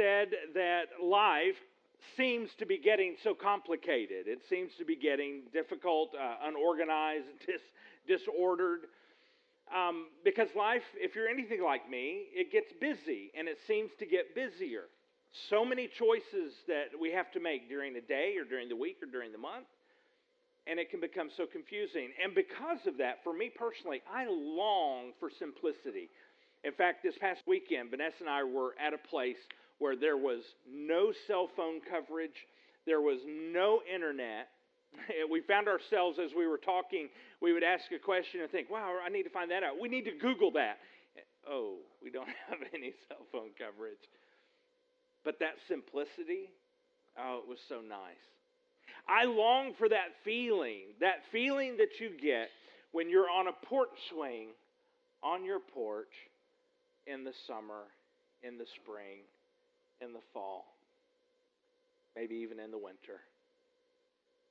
said that life seems to be getting so complicated. It seems to be getting difficult, uh, unorganized, dis- disordered. Um, because life, if you're anything like me, it gets busy and it seems to get busier. So many choices that we have to make during the day or during the week or during the month, and it can become so confusing. And because of that, for me personally, I long for simplicity. In fact, this past weekend, Vanessa and I were at a place where there was no cell phone coverage, there was no internet. We found ourselves as we were talking, we would ask a question and think, wow, I need to find that out. We need to Google that. Oh, we don't have any cell phone coverage. But that simplicity, oh, it was so nice. I long for that feeling, that feeling that you get when you're on a porch swing on your porch in the summer, in the spring, in the fall, maybe even in the winter.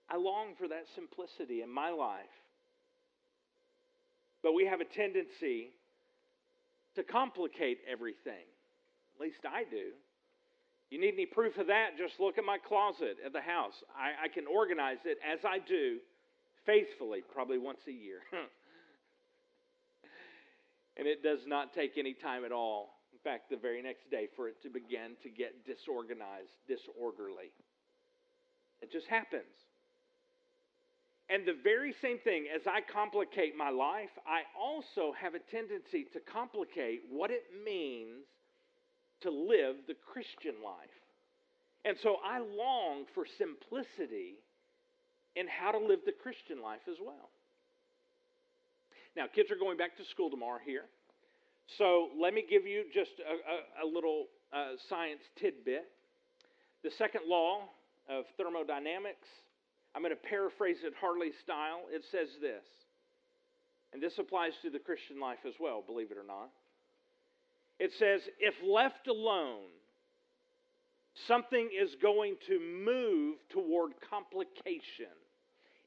I long for that simplicity in my life. But we have a tendency to complicate everything. At least I do. You need any proof of that? Just look at my closet at the house. I, I can organize it as I do faithfully, probably once a year. and it does not take any time at all in fact, the very next day for it to begin to get disorganized, disorderly. It just happens. And the very same thing, as I complicate my life, I also have a tendency to complicate what it means to live the Christian life. And so I long for simplicity in how to live the Christian life as well. Now, kids are going back to school tomorrow here. So let me give you just a, a, a little uh, science tidbit. The second law of thermodynamics, I'm going to paraphrase it Harley style. It says this, and this applies to the Christian life as well, believe it or not. It says, if left alone, something is going to move toward complication.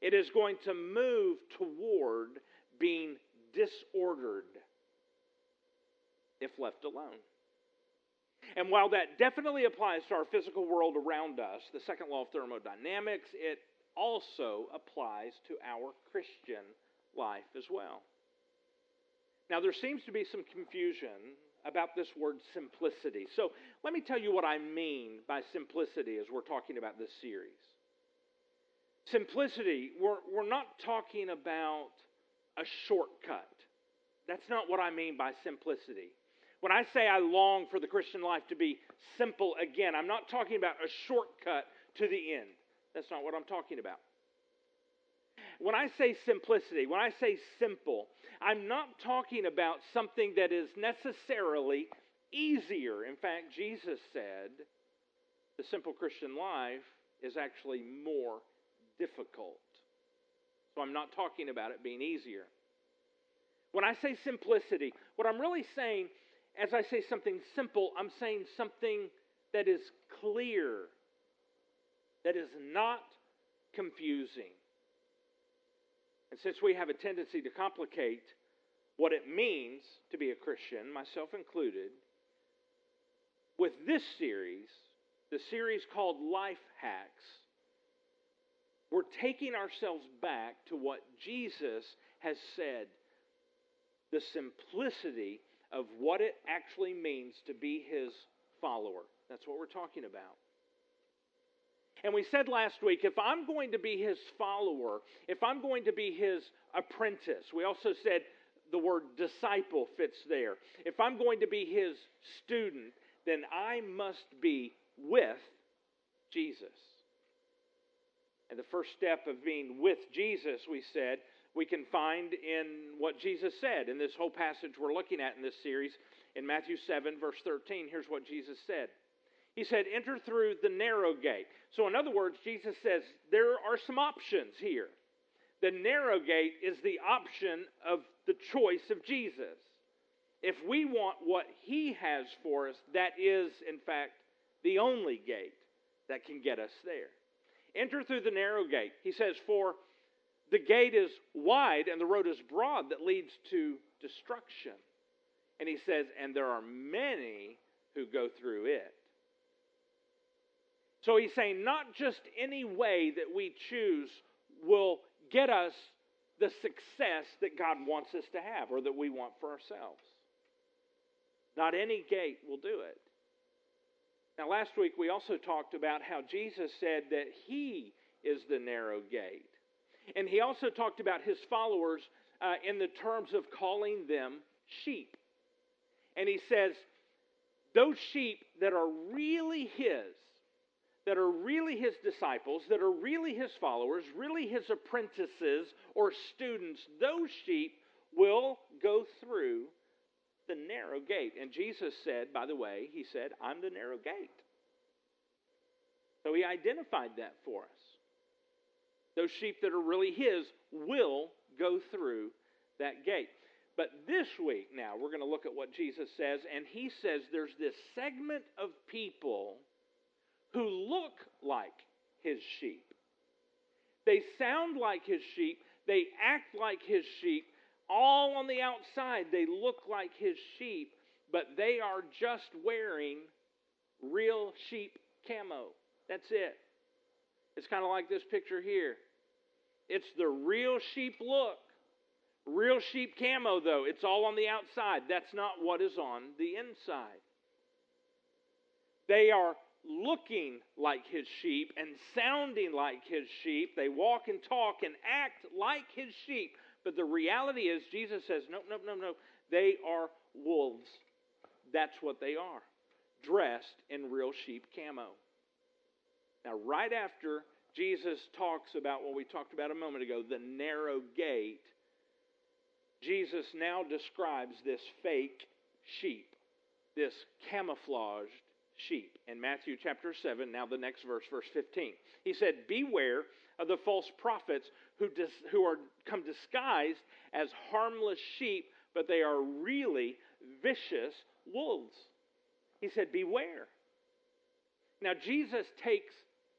It is going to move toward being disordered if left alone. And while that definitely applies to our physical world around us, the second law of thermodynamics, it also applies to our Christian life as well. Now, there seems to be some confusion about this word simplicity. So, let me tell you what I mean by simplicity as we're talking about this series. Simplicity, we're, we're not talking about a shortcut. That's not what I mean by simplicity. When I say I long for the Christian life to be simple again, I'm not talking about a shortcut to the end. That's not what I'm talking about. When I say simplicity, when I say simple, I'm not talking about something that is necessarily easier. In fact, Jesus said the simple Christian life is actually more difficult. So I'm not talking about it being easier. When I say simplicity, what I'm really saying as I say something simple, I'm saying something that is clear, that is not confusing. And since we have a tendency to complicate what it means to be a Christian, myself included, with this series, the series called Life Hacks, we're taking ourselves back to what Jesus has said the simplicity of what it actually means to be his follower. That's what we're talking about. And we said last week if I'm going to be his follower, if I'm going to be his apprentice, we also said the word disciple fits there. If I'm going to be his student, then I must be with Jesus. And the first step of being with Jesus, we said, we can find in what Jesus said in this whole passage we're looking at in this series in Matthew 7, verse 13. Here's what Jesus said. He said, Enter through the narrow gate. So, in other words, Jesus says there are some options here. The narrow gate is the option of the choice of Jesus. If we want what he has for us, that is, in fact, the only gate that can get us there. Enter through the narrow gate. He says, For the gate is wide and the road is broad that leads to destruction. And he says, and there are many who go through it. So he's saying not just any way that we choose will get us the success that God wants us to have or that we want for ourselves. Not any gate will do it. Now, last week we also talked about how Jesus said that he is the narrow gate. And he also talked about his followers uh, in the terms of calling them sheep. And he says, those sheep that are really his, that are really his disciples, that are really his followers, really his apprentices or students, those sheep will go through the narrow gate. And Jesus said, by the way, he said, I'm the narrow gate. So he identified that for us. Those sheep that are really his will go through that gate. But this week, now, we're going to look at what Jesus says, and he says there's this segment of people who look like his sheep. They sound like his sheep, they act like his sheep, all on the outside, they look like his sheep, but they are just wearing real sheep camo. That's it. It's kind of like this picture here. It's the real sheep look. Real sheep camo, though, it's all on the outside. That's not what is on the inside. They are looking like his sheep and sounding like his sheep. They walk and talk and act like his sheep, but the reality is, Jesus says, no, no, no, no. They are wolves. That's what they are, dressed in real sheep camo. Now, right after Jesus talks about what we talked about a moment ago, the narrow gate, Jesus now describes this fake sheep, this camouflaged sheep. In Matthew chapter 7, now the next verse, verse 15. He said, Beware of the false prophets who, dis, who are come disguised as harmless sheep, but they are really vicious wolves. He said, Beware. Now, Jesus takes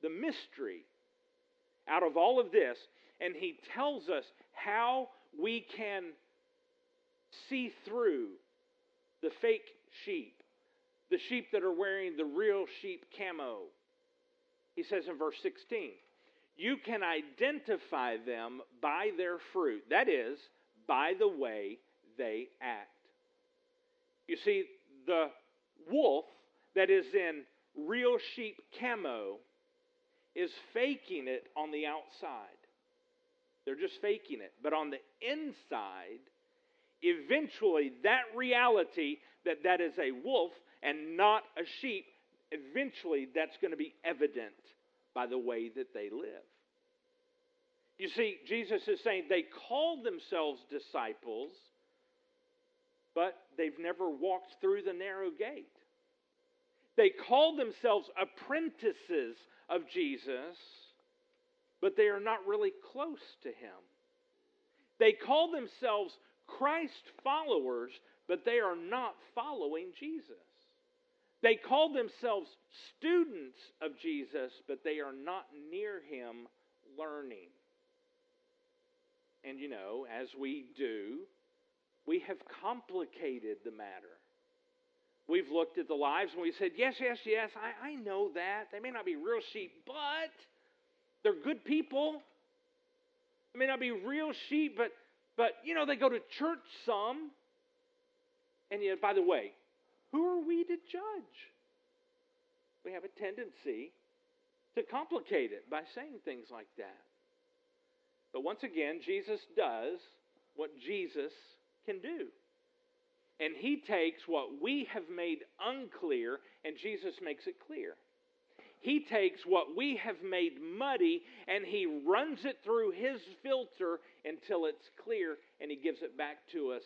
the mystery out of all of this and he tells us how we can see through the fake sheep, the sheep that are wearing the real sheep camo. He says in verse 16, you can identify them by their fruit. That is, by the way they act. You see, the wolf that is in real sheep camo is faking it on the outside. They're just faking it. But on the inside, eventually that reality that that is a wolf and not a sheep, eventually that's going to be evident by the way that they live. You see, Jesus is saying they call themselves disciples, but they've never walked through the narrow gate. They call themselves apprentices of Jesus, but they are not really close to him. They call themselves Christ followers, but they are not following Jesus. They call themselves students of Jesus, but they are not near him learning. And you know, as we do, we have complicated the matter. We've looked at the lives and we said, yes, yes, yes, I, I know that. They may not be real sheep, but they're good people. They may not be real sheep, but but you know, they go to church some. And yet, by the way, who are we to judge? We have a tendency to complicate it by saying things like that. But once again, Jesus does what Jesus can do. And he takes what we have made unclear and Jesus makes it clear. He takes what we have made muddy and he runs it through his filter until it's clear and he gives it back to us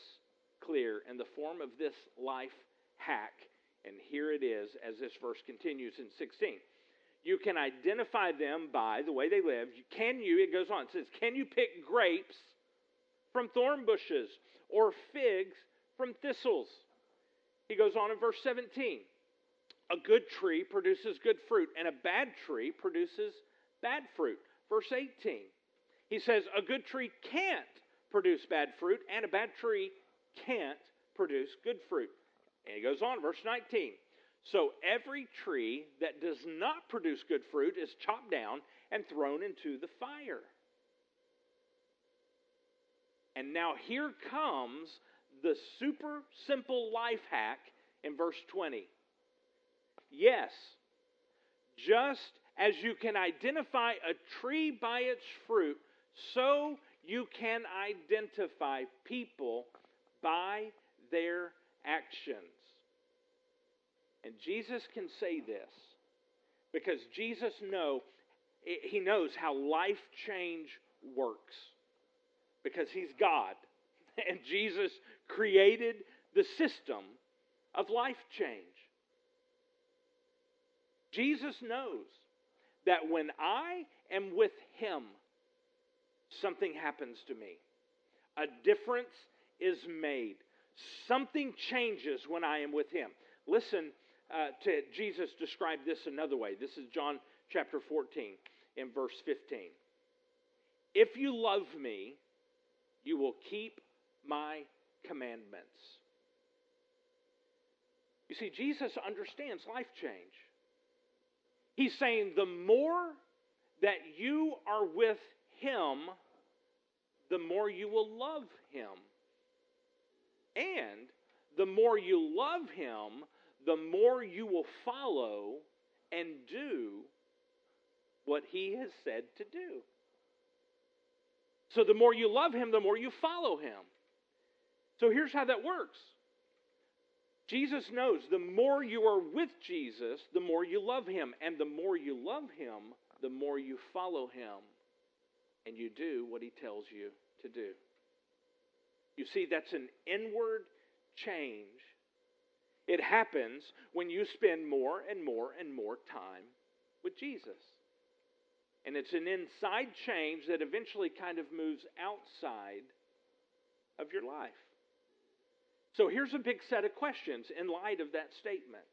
clear in the form of this life hack and here it is as this verse continues in 16. You can identify them by the way they live. Can you, it goes on, it says, can you pick grapes from thorn bushes or figs from thistles? He goes on in verse 17. A good tree produces good fruit, and a bad tree produces bad fruit. Verse 18. He says, A good tree can't produce bad fruit, and a bad tree can't produce good fruit. And he goes on, verse 19. So every tree that does not produce good fruit is chopped down and thrown into the fire. And now here comes the super simple life hack in verse 20. Yes, just as you can identify a tree by its fruit, so you can identify people by their actions. And Jesus can say this because Jesus know he knows how life change works because he's God and Jesus created the system of life change. Jesus knows that when I am with him, something happens to me. A difference is made. Something changes when I am with him. Listen uh, to Jesus describe this another way. This is John chapter 14 in verse 15. If you love me, you will keep my commandments. You see, Jesus understands life change. He's saying the more that you are with him, the more you will love him. And the more you love him, the more you will follow and do what he has said to do. So the more you love him, the more you follow him. So here's how that works Jesus knows the more you are with Jesus, the more you love him. And the more you love him, the more you follow him. And you do what he tells you to do. You see, that's an inward change it happens when you spend more and more and more time with Jesus. And it's an inside change that eventually kind of moves outside of your life. So here's a big set of questions in light of that statement.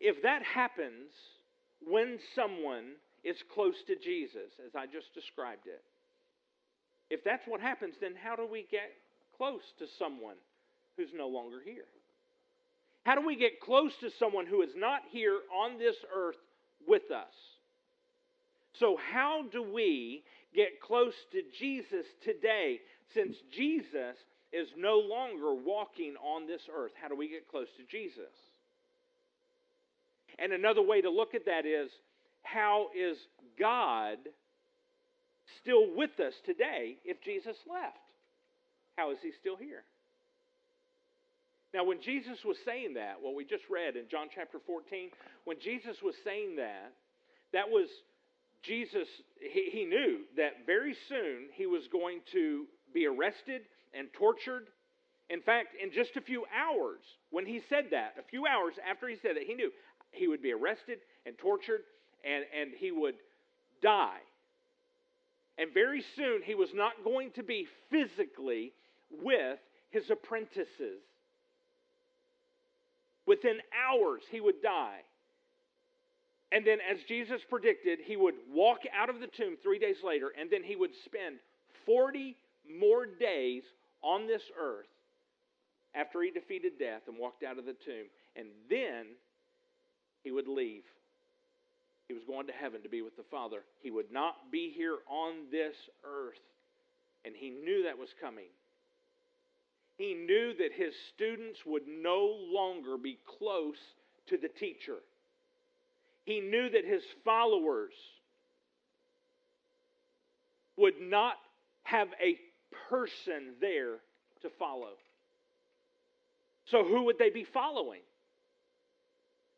If that happens when someone is close to Jesus, as I just described it, if that's what happens, then how do we get close to someone who's no longer here? How do we get close to someone who is not here on this earth with us? So, how do we get close to Jesus today since Jesus is no longer walking on this earth? How do we get close to Jesus? And another way to look at that is how is God still with us today if Jesus left? How is he still here? Now, when Jesus was saying that, what we just read in John chapter 14, when Jesus was saying that, that was Jesus, he, he knew that very soon he was going to be arrested and tortured. In fact, in just a few hours, when he said that, a few hours after he said that, he knew he would be arrested and tortured and, and he would die. And very soon he was not going to be physically with his apprentices Within hours, he would die. And then, as Jesus predicted, he would walk out of the tomb three days later, and then he would spend 40 more days on this earth after he defeated death and walked out of the tomb. And then he would leave. He was going to heaven to be with the Father. He would not be here on this earth. And he knew that was coming. He knew that his students would no longer be close to the teacher. He knew that his followers would not have a person there to follow. So, who would they be following?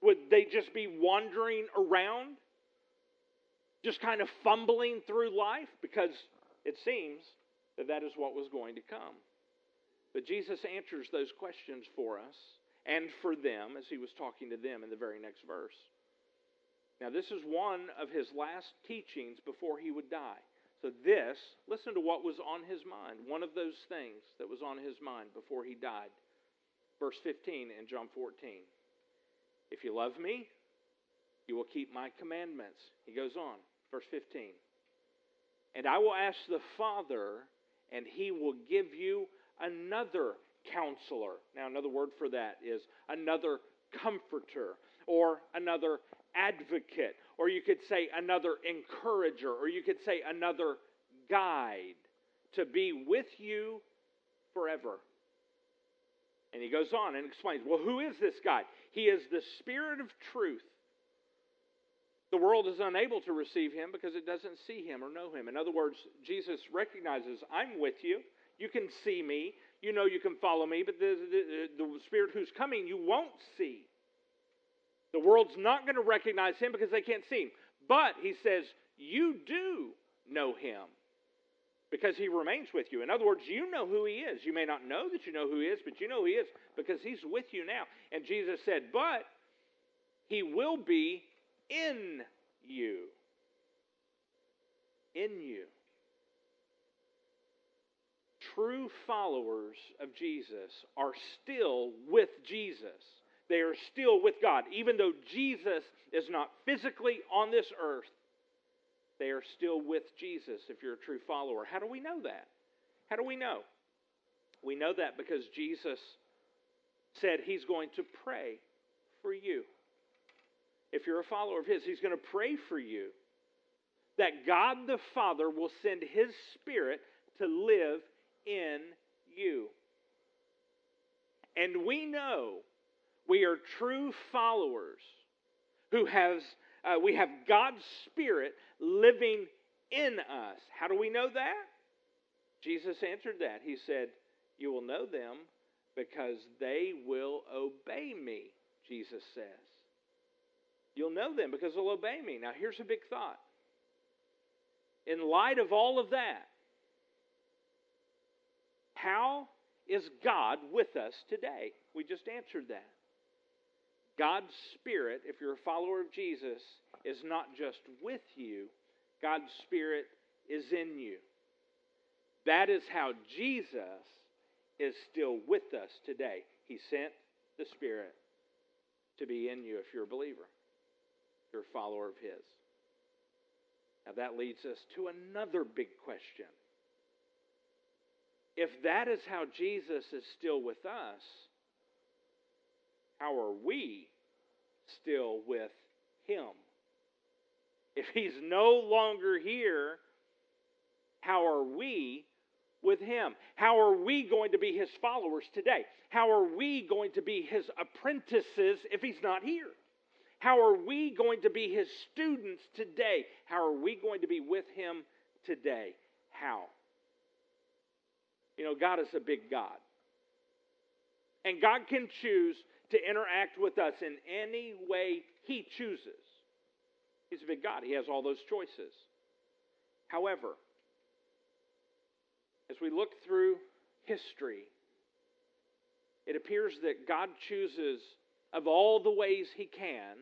Would they just be wandering around, just kind of fumbling through life? Because it seems that that is what was going to come. But Jesus answers those questions for us and for them as he was talking to them in the very next verse. Now, this is one of his last teachings before he would die. So, this, listen to what was on his mind, one of those things that was on his mind before he died. Verse 15 in John 14. If you love me, you will keep my commandments. He goes on, verse 15. And I will ask the Father, and he will give you another counselor. Now, another word for that is another comforter or another advocate, or you could say another encourager, or you could say another guide to be with you forever. And he goes on and explains, well, who is this guy? He is the Spirit of truth. The world is unable to receive him because it doesn't see him or know him. In other words, Jesus recognizes, I'm with you. You can see me. You know you can follow me, but the, the, the Spirit who's coming, you won't see. The world's not going to recognize him because they can't see him. But he says, You do know him because he remains with you. In other words, you know who he is. You may not know that you know who he is, but you know who he is because he's with you now. And Jesus said, But he will be in you. In you. True followers of Jesus are still with Jesus. They are still with God. Even though Jesus is not physically on this earth, they are still with Jesus if you're a true follower. How do we know that? How do we know? We know that because Jesus said he's going to pray for you. If you're a follower of his, he's going to pray for you that God the Father will send his Spirit to live in you. And we know we are true followers who has uh, we have God's Spirit living in us. How do we know that? Jesus answered that. He said, You will know them because they will obey me, Jesus says. You'll know them because they'll obey me. Now, here's a big thought. In light of all of that, how is God with us today? We just answered that. God's Spirit, if you're a follower of Jesus, is not just with you, God's Spirit is in you. That is how Jesus is still with us today. He sent the Spirit to be in you if you're a believer, you're a follower of His. Now that leads us to another big question. If that is how Jesus is still with us, how are we still with him? If he's no longer here, how are we with him? How are we going to be his followers today? How are we going to be his apprentices if he's not here? How are we going to be his students today? How are we going to be with him today? How? You know, God is a big God. And God can choose to interact with us in any way He chooses. He's a big God, He has all those choices. However, as we look through history, it appears that God chooses, of all the ways He can,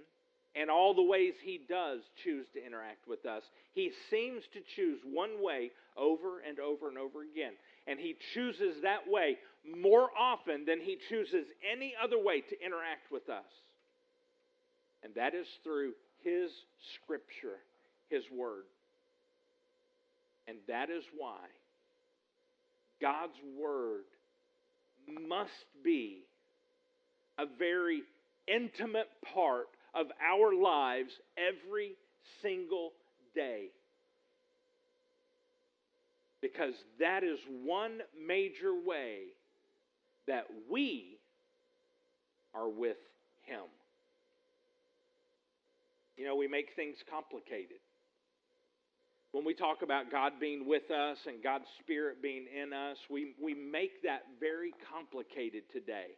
and all the ways He does choose to interact with us, He seems to choose one way over and over and over again. And He chooses that way more often than He chooses any other way to interact with us. And that is through His Scripture, His Word. And that is why God's Word must be a very intimate part of our lives every single day. Because that is one major way that we are with Him. You know, we make things complicated. When we talk about God being with us and God's Spirit being in us, we, we make that very complicated today.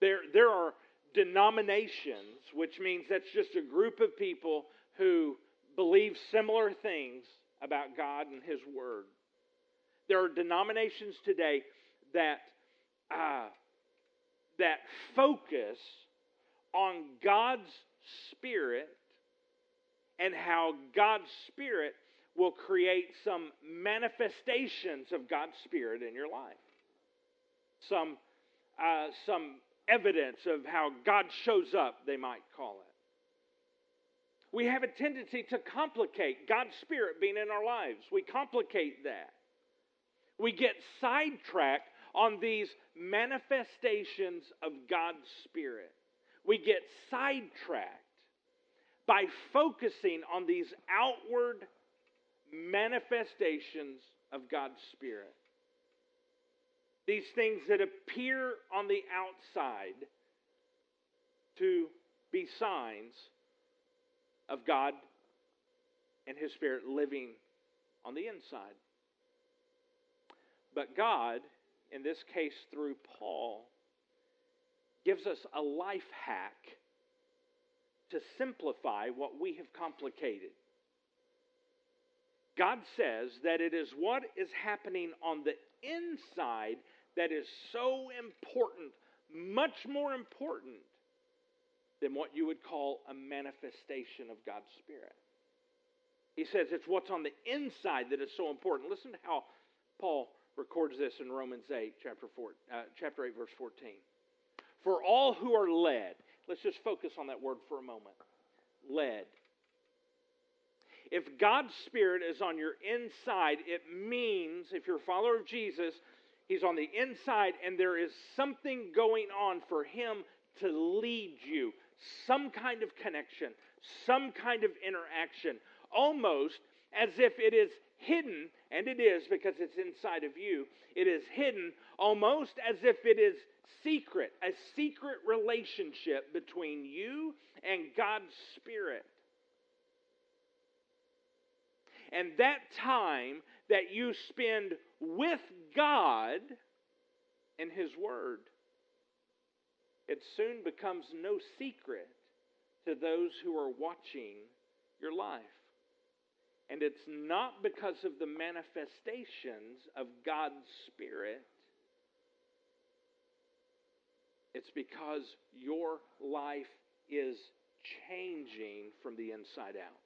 There, there are denominations, which means that's just a group of people who believe similar things about God and His Word. There are denominations today that, uh, that focus on God's Spirit and how God's Spirit will create some manifestations of God's Spirit in your life. Some, uh, some evidence of how God shows up, they might call it. We have a tendency to complicate God's Spirit being in our lives. We complicate that. We get sidetracked on these manifestations of God's Spirit, we get sidetracked by focusing on these outward manifestations of God's Spirit. These things that appear on the outside to be signs of God and His Spirit living on the inside. But God, in this case through Paul, gives us a life hack to simplify what we have complicated. God says that it is what is happening on the inside that is so important, much more important than what you would call a manifestation of God's Spirit. He says it's what's on the inside that is so important. Listen to how Paul records this in Romans 8, chapter, 4, uh, chapter 8, verse 14. For all who are led, let's just focus on that word for a moment. Led. If God's Spirit is on your inside, it means, if you're a follower of Jesus, He's on the inside and there is something going on for Him to lead you. Some kind of connection, some kind of interaction, almost as if it is hidden, and it is because it's inside of you. It is hidden almost as if it is secret, a secret relationship between you and God's Spirit. And that time that you spend with God and His Word, it soon becomes no secret to those who are watching your life. And it's not because of the manifestations of God's Spirit. It's because your life is changing from the inside out.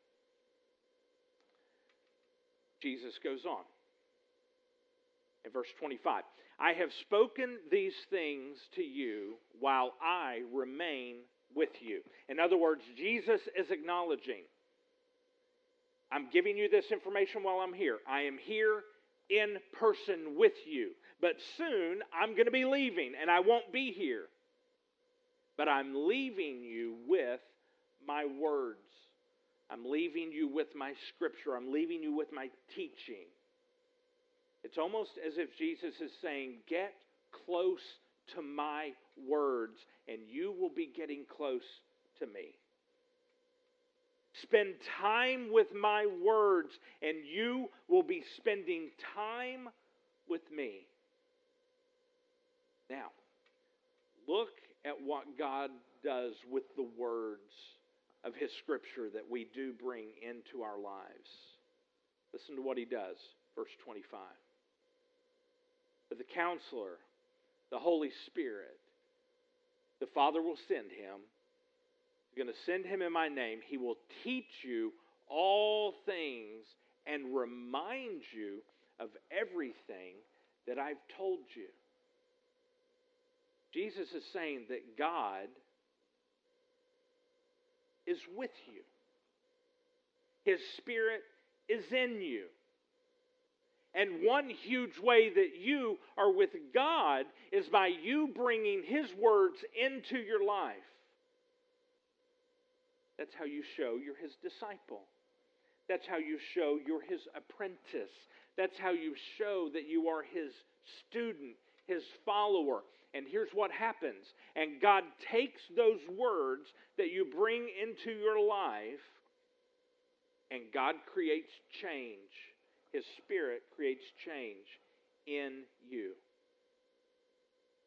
Jesus goes on in verse 25 I have spoken these things to you while I remain with you. In other words, Jesus is acknowledging I'm giving you this information while I'm here. I am here in person with you. But soon I'm going to be leaving and I won't be here. But I'm leaving you with my words. I'm leaving you with my scripture. I'm leaving you with my teaching. It's almost as if Jesus is saying, Get close to my words, and you will be getting close to me. Spend time with my words, and you will be spending time with me. Now, look at what God does with the words of His Scripture that we do bring into our lives. Listen to what He does, verse 25. But the counselor, the Holy Spirit, the Father will send him I'm going to send him in my name. He will teach you all things and remind you of everything that I've told you. Jesus is saying that God is with you. His Spirit is in you. And one huge way that you are with God is by you bringing His words into your life. That's how you show you're his disciple. That's how you show you're his apprentice. That's how you show that you are his student, his follower. And here's what happens. And God takes those words that you bring into your life, and God creates change. His Spirit creates change in you.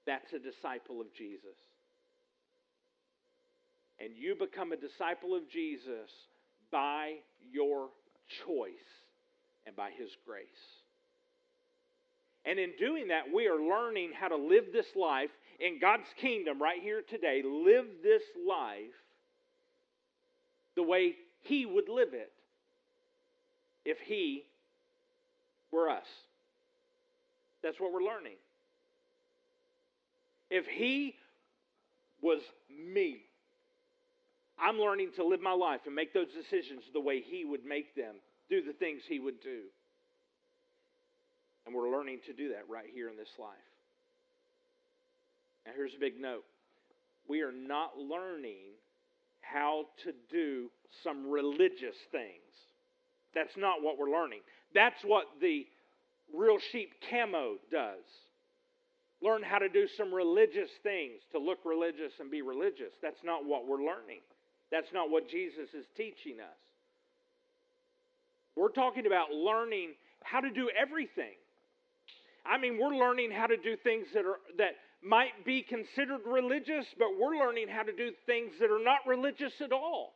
That's a disciple of Jesus and you become a disciple of Jesus by your choice and by His grace. And in doing that, we are learning how to live this life in God's kingdom right here today. Live this life the way He would live it if He were us. That's what we're learning. If He was me, I'm learning to live my life and make those decisions the way He would make them, do the things He would do. And we're learning to do that right here in this life. Now, here's a big note we are not learning how to do some religious things. That's not what we're learning. That's what the real sheep camo does. Learn how to do some religious things to look religious and be religious. That's not what we're learning. That's not what Jesus is teaching us. We're talking about learning how to do everything. I mean, we're learning how to do things that are that might be considered religious, but we're learning how to do things that are not religious at all.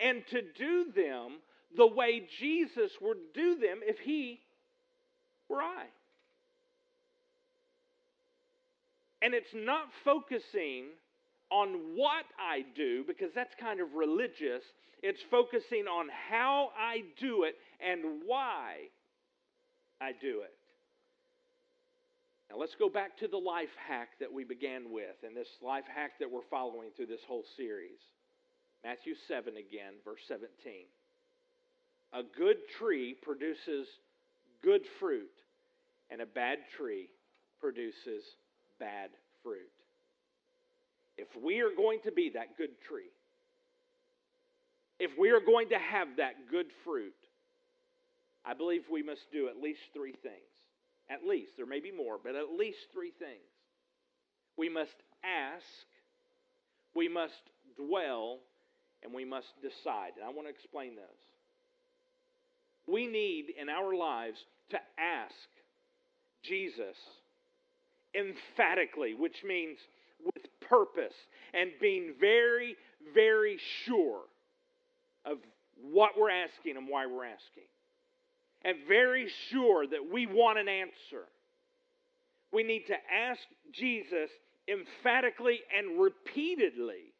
And to do them the way Jesus would do them if he were I. And it's not focusing on what I do, because that's kind of religious. It's focusing on how I do it and why I do it. Now let's go back to the life hack that we began with, and this life hack that we're following through this whole series. Matthew 7 again, verse 17. A good tree produces good fruit, and a bad tree produces bad fruit. If we are going to be that good tree, if we are going to have that good fruit, I believe we must do at least three things. At least. There may be more, but at least three things. We must ask, we must dwell, and we must decide. And I want to explain those. We need in our lives to ask Jesus emphatically, which means with purpose and being very, very sure of what we're asking and why we're asking. And very sure that we want an answer. We need to ask Jesus emphatically and repeatedly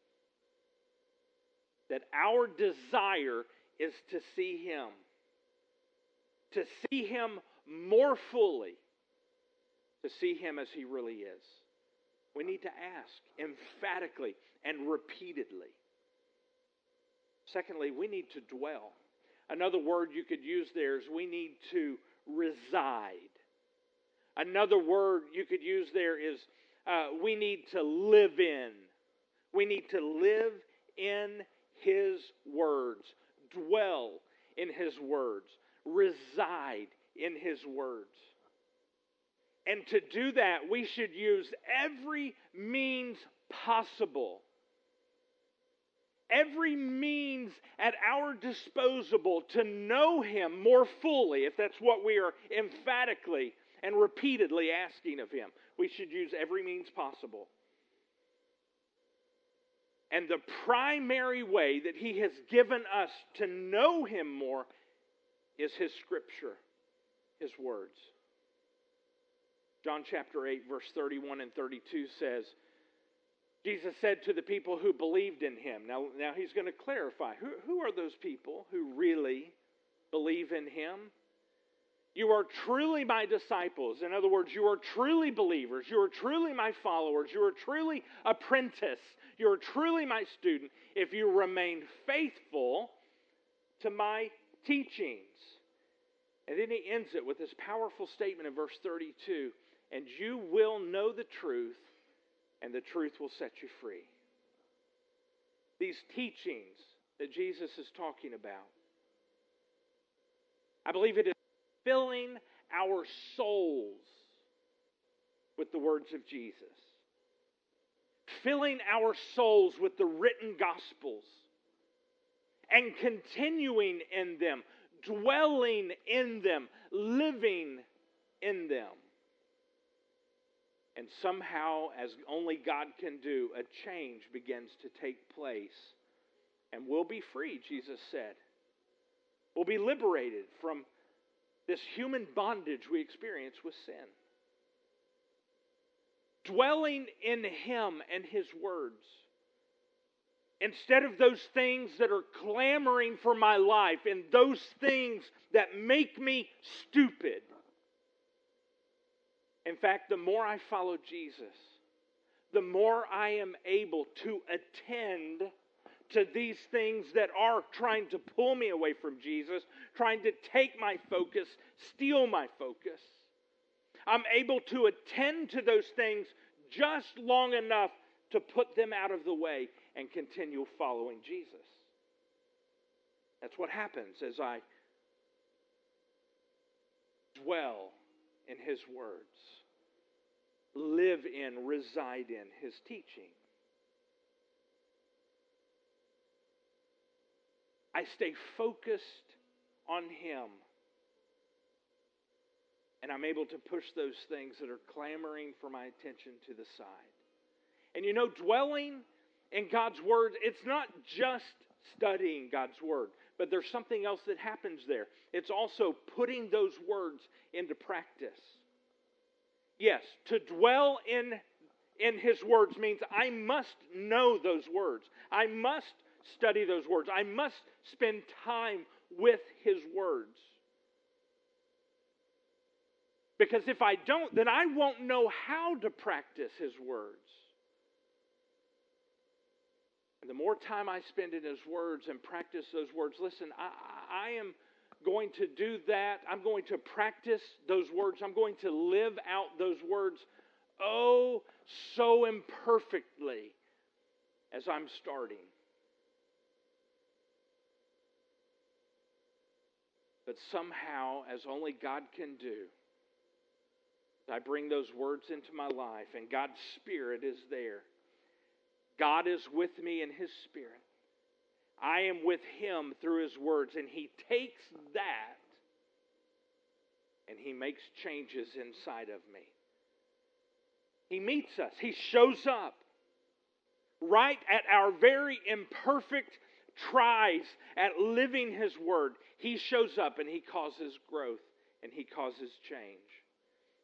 that our desire is to see Him, to see Him more fully to see him as he really is. We need to ask emphatically and repeatedly. Secondly, we need to dwell. Another word you could use there is we need to reside. Another word you could use there is uh, we need to live in. We need to live in His words, dwell in His words, reside in His words. And to do that, we should use every means possible. Every means at our disposal to know Him more fully, if that's what we are emphatically and repeatedly asking of Him. We should use every means possible. And the primary way that He has given us to know Him more is His Scripture, His words. John chapter 8, verse 31 and 32 says, Jesus said to the people who believed in him, now, now he's going to clarify who, who are those people who really believe in him? You are truly my disciples. In other words, you are truly believers. You are truly my followers. You are truly apprentice. You are truly my student if you remain faithful to my teachings. And then he ends it with this powerful statement in verse 32 and you will know the truth, and the truth will set you free. These teachings that Jesus is talking about, I believe it is filling our souls with the words of Jesus, filling our souls with the written gospels, and continuing in them, dwelling in them, living in them. And somehow, as only God can do, a change begins to take place. And we'll be free, Jesus said. We'll be liberated from this human bondage we experience with sin. Dwelling in Him and His words. Instead of those things that are clamoring for my life and those things that make me stupid in fact, the more I follow Jesus, the more I am able to attend to these things that are trying to pull me away from Jesus, trying to take my focus, steal my focus. I'm able to attend to those things just long enough to put them out of the way and continue following Jesus. That's what happens as I dwell in His words, live in, reside in His teaching. I stay focused on Him. And I'm able to push those things that are clamoring for my attention to the side. And you know, dwelling in God's Word, it's not just studying God's Word, but there's something else that happens there. It's also putting those words into practice. Yes, to dwell in, in His words means I must know those words. I must study those words. I must spend time with His words. Because if I don't, then I won't know how to practice His words. And the more time I spend in His words and practice those words, listen, I, I am going to do that. I'm going to practice those words. I'm going to live out those words oh so imperfectly as I'm starting. But somehow, as only God can do, I bring those words into my life, and God's Spirit is there. God is with me in His Spirit. I am with Him through His words, and He takes that and He makes changes inside of me. He meets us, He shows up right at our very imperfect tries at living His Word, He shows up and He causes growth and He causes change.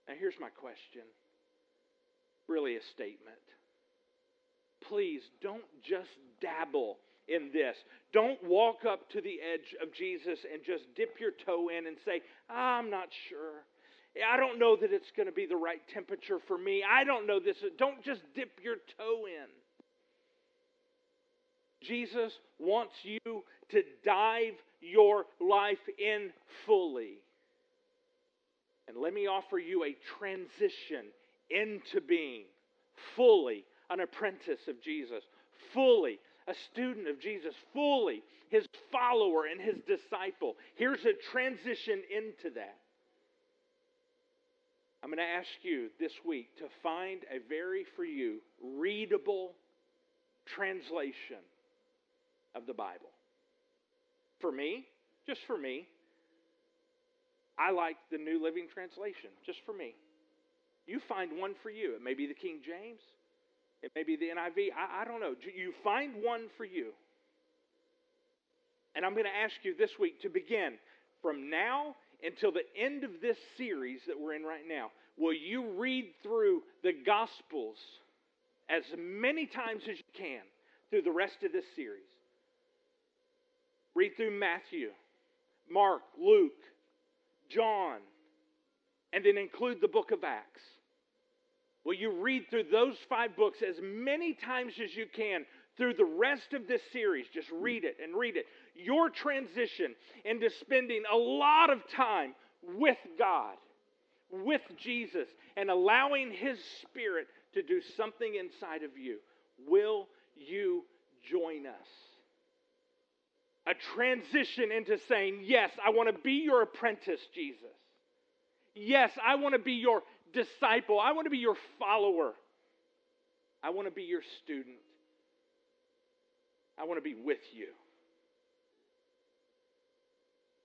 Now, here's my question really a statement. Please don't just dabble in this. Don't walk up to the edge of Jesus and just dip your toe in and say, I'm not sure. I don't know that it's going to be the right temperature for me. I don't know this. Don't just dip your toe in. Jesus wants you to dive your life in fully. And let me offer you a transition into being fully an apprentice of Jesus, fully a student of Jesus, fully his follower and his disciple. Here's a transition into that. I'm going to ask you this week to find a very, for you, readable translation of the Bible. For me, just for me, I like the New Living Translation, just for me. You find one for you. It may be the King James, it may be the NIV. I, I don't know. You find one for you. And I'm going to ask you this week to begin from now until the end of this series that we're in right now. Will you read through the Gospels as many times as you can through the rest of this series? Read through Matthew, Mark, Luke, John, and then include the book of Acts. Will you read through those five books as many times as you can through the rest of this series? Just read it and read it. Your transition into spending a lot of time with God, with Jesus, and allowing His Spirit to do something inside of you. Will you join us? a transition into saying, Yes, I want to be your apprentice, Jesus. Yes, I want to be your disciple. I want to be your follower. I want to be your student. I want to be with you.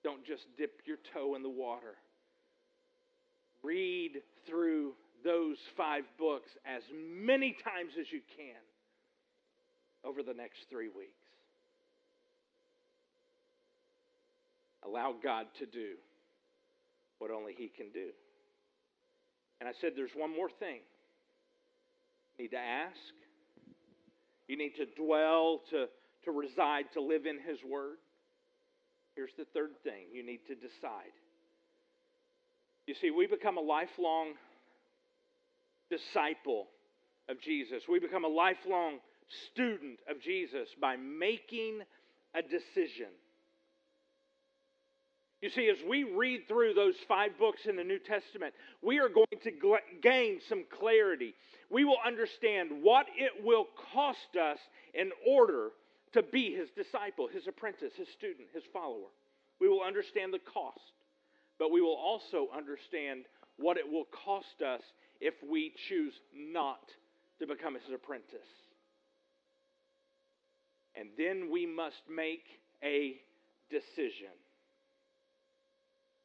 Don't just dip your toe in the water. Read through those five books as many times as you can over the next three weeks. Allow God to do what only He can do. And I said, there's one more thing. You need to ask. You need to dwell, to, to reside, to live in His Word. Here's the third thing you need to decide. You see, we become a lifelong disciple of Jesus. We become a lifelong student of Jesus by making a decision. You see, as we read through those five books in the New Testament, we are going to gain some clarity. We will understand what it will cost us in order to be his disciple, his apprentice, his student, his follower. We will understand the cost, but we will also understand what it will cost us if we choose not to become his apprentice. And then we must make a decision.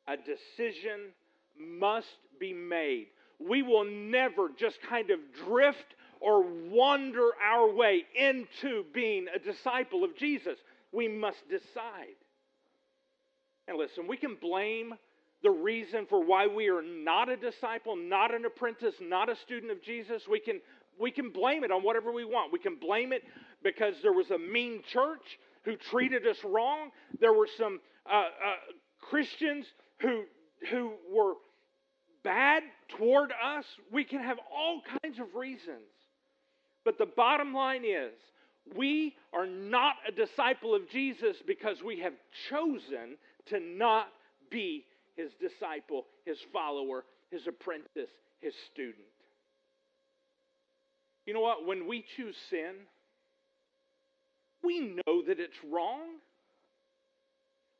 A decision must be made. We will never just kind of drift or wander our way into being a disciple of Jesus. We must decide. And listen, we can blame the reason for why we are not a disciple, not an apprentice, not a student of Jesus. We can, we can blame it on whatever we want. We can blame it because there was a mean church who treated us wrong. There were some uh, uh, Christians who, who were bad toward us. We can have all kinds of reasons. But the bottom line is, we are not a disciple of Jesus because we have chosen to not be his disciple, his follower, his apprentice, his student. You know what? When we choose sin, we know that it's wrong.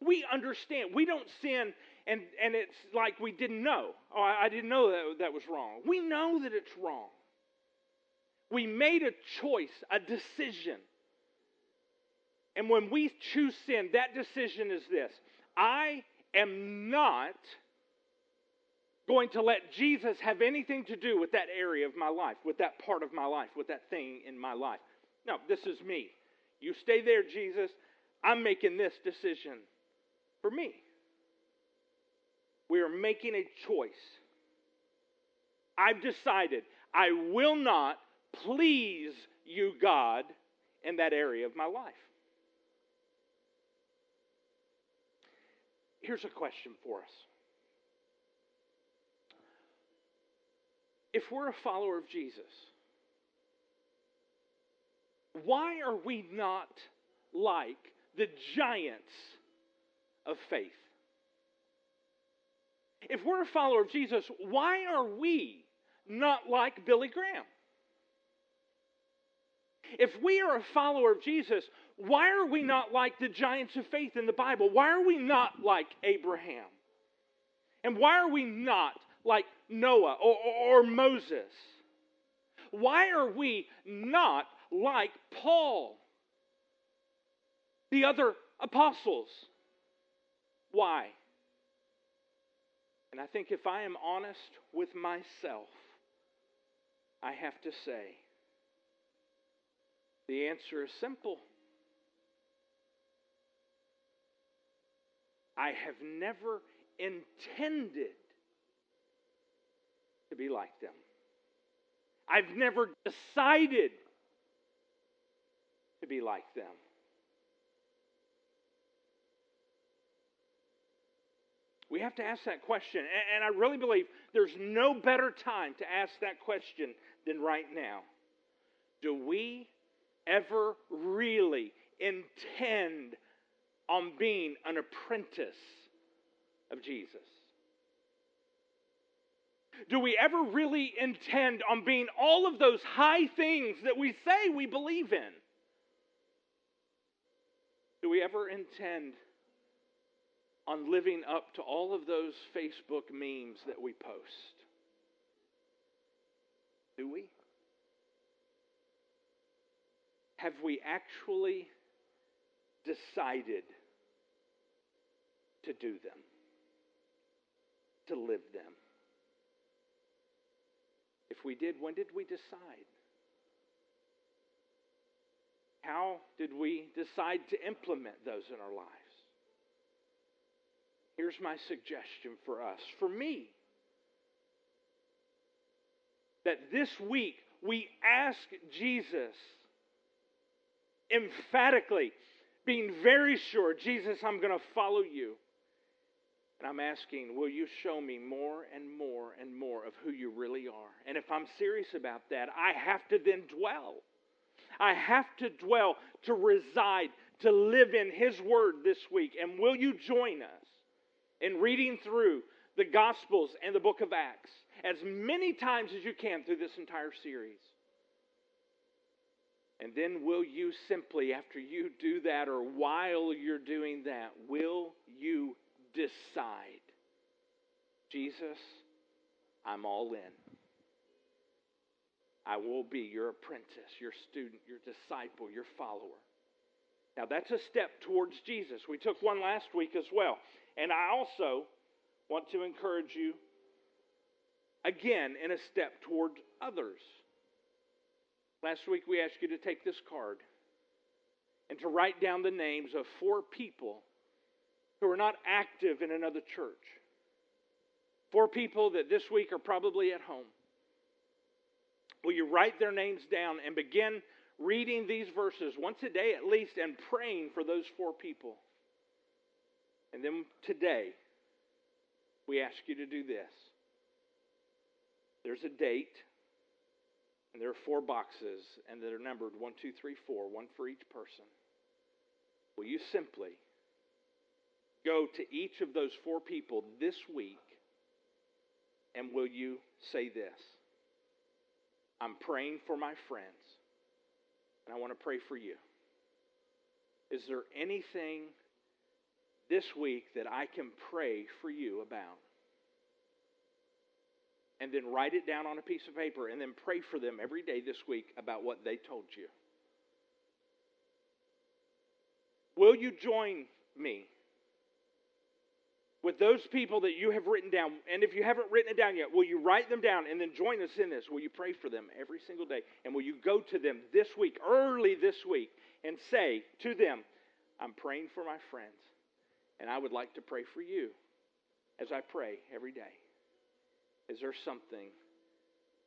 We understand. We don't sin and, and it's like we didn't know. Oh, I, didn't know that that was wrong. We know that it's wrong. We made a choice, a decision. And when we choose sin, that decision is this I am not going to let Jesus have anything to do with that area of my life, with that part of my life, with that thing in my life. No, this is me. You stay there, Jesus. I'm making this decision for me. We are making a choice. I've decided I will not please you, God, in that area of my life. Here's a question for us. If we're a follower of Jesus, why are we not like the giants of faith? If we're a follower of Jesus, why are we not like Billy Graham? If we are a follower of Jesus, why are we not like the giants of faith in the Bible? Why are we not like Abraham? And why are we not like Noah or, or, Moses? Why are we not like Paul, the other apostles? Why? And I think if I am honest with myself, I have to say the answer is simple. I have never intended to be like them. I've never decided to be like them. We have to ask that question. And I really believe there's no better time to ask that question than right now. Do we ever really intend on being an apprentice of Jesus? Do we ever really intend on being all of those high things that we say we believe in? Do we ever intend on living up to all of those Facebook memes that we post? Do we? Have we actually decided to do them, to live them? If we did, when did we decide? How did we decide to implement those in our lives? Here's my suggestion for us, for me, that this week we ask Jesus emphatically, being very sure, Jesus, I'm going to follow you. And I'm asking, will you show me more and more and more of who you really are? And if I'm serious about that, I have to then dwell. I have to dwell, to reside, to live in His Word this week. And will you join us? In reading through the Gospels and the book of Acts as many times as you can through this entire series. And then will you simply, after you do that or while you're doing that, will you decide, Jesus, I'm all in. I will be your apprentice, your student, your disciple, your follower. Now, that's a step towards Jesus. We took one last week as well. And I also want to encourage you again in a step toward others. Last week we asked you to take this card and to write down the names of four people who are not active in another church. Four people that this week are probably at home. Will you write their names down and begin reading these verses once a day at least and praying for those four people? And then today, we ask you to do this. There's a date, and there are four boxes, and they're numbered one, two, three, four, one for each person. Will you simply go to each of those four people this week, and will you say this? I'm praying for my friends, and I want to pray for you. Is there anything this week that I can pray for you about? And then write it down on a piece of paper and then pray for them every day this week about what they told you. Will you join me with those people that you have written down. And if you haven't written it down yet, will you write them down and then join us in this? Will you pray for them every single day? And will you go to them this week, early this week, and say to them, I'm praying for my friends, and I would like to pray for you as I pray every day. Is there something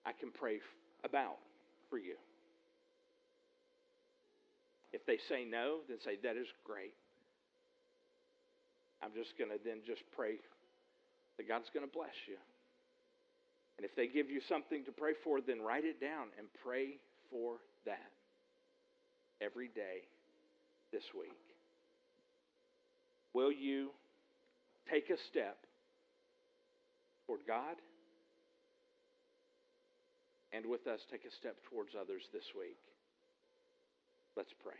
I can pray about for you? If they say no, then say, That is great. I'm just going to then just pray that God's going to bless you. And if they give you something to pray for, then write it down and pray for that every day this week. Will you take a step toward God and with us take a step towards others this week? Let's pray.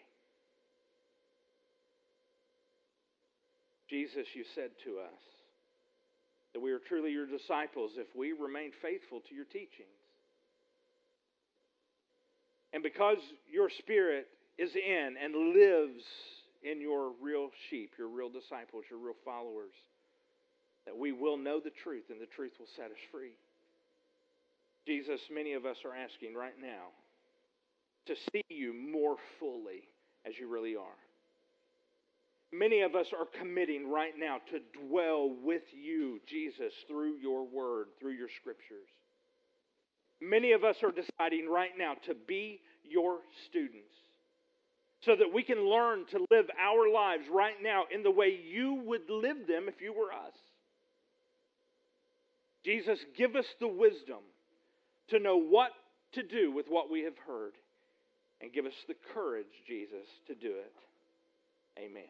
Jesus, you said to us that we are truly your disciples if we remain faithful to your teachings. And because your Spirit is in and lives in your real sheep, your real disciples, your real followers, that we will know the truth and the truth will set us free. Jesus, many of us are asking right now to see you more fully as you really are. Many of us are committing right now to dwell with you, Jesus, through your word, through your scriptures. Many of us are deciding right now to be your students so that we can learn to live our lives right now in the way you would live them if you were us. Jesus, give us the wisdom to know what to do with what we have heard, and give us the courage, Jesus, to do it. Amen.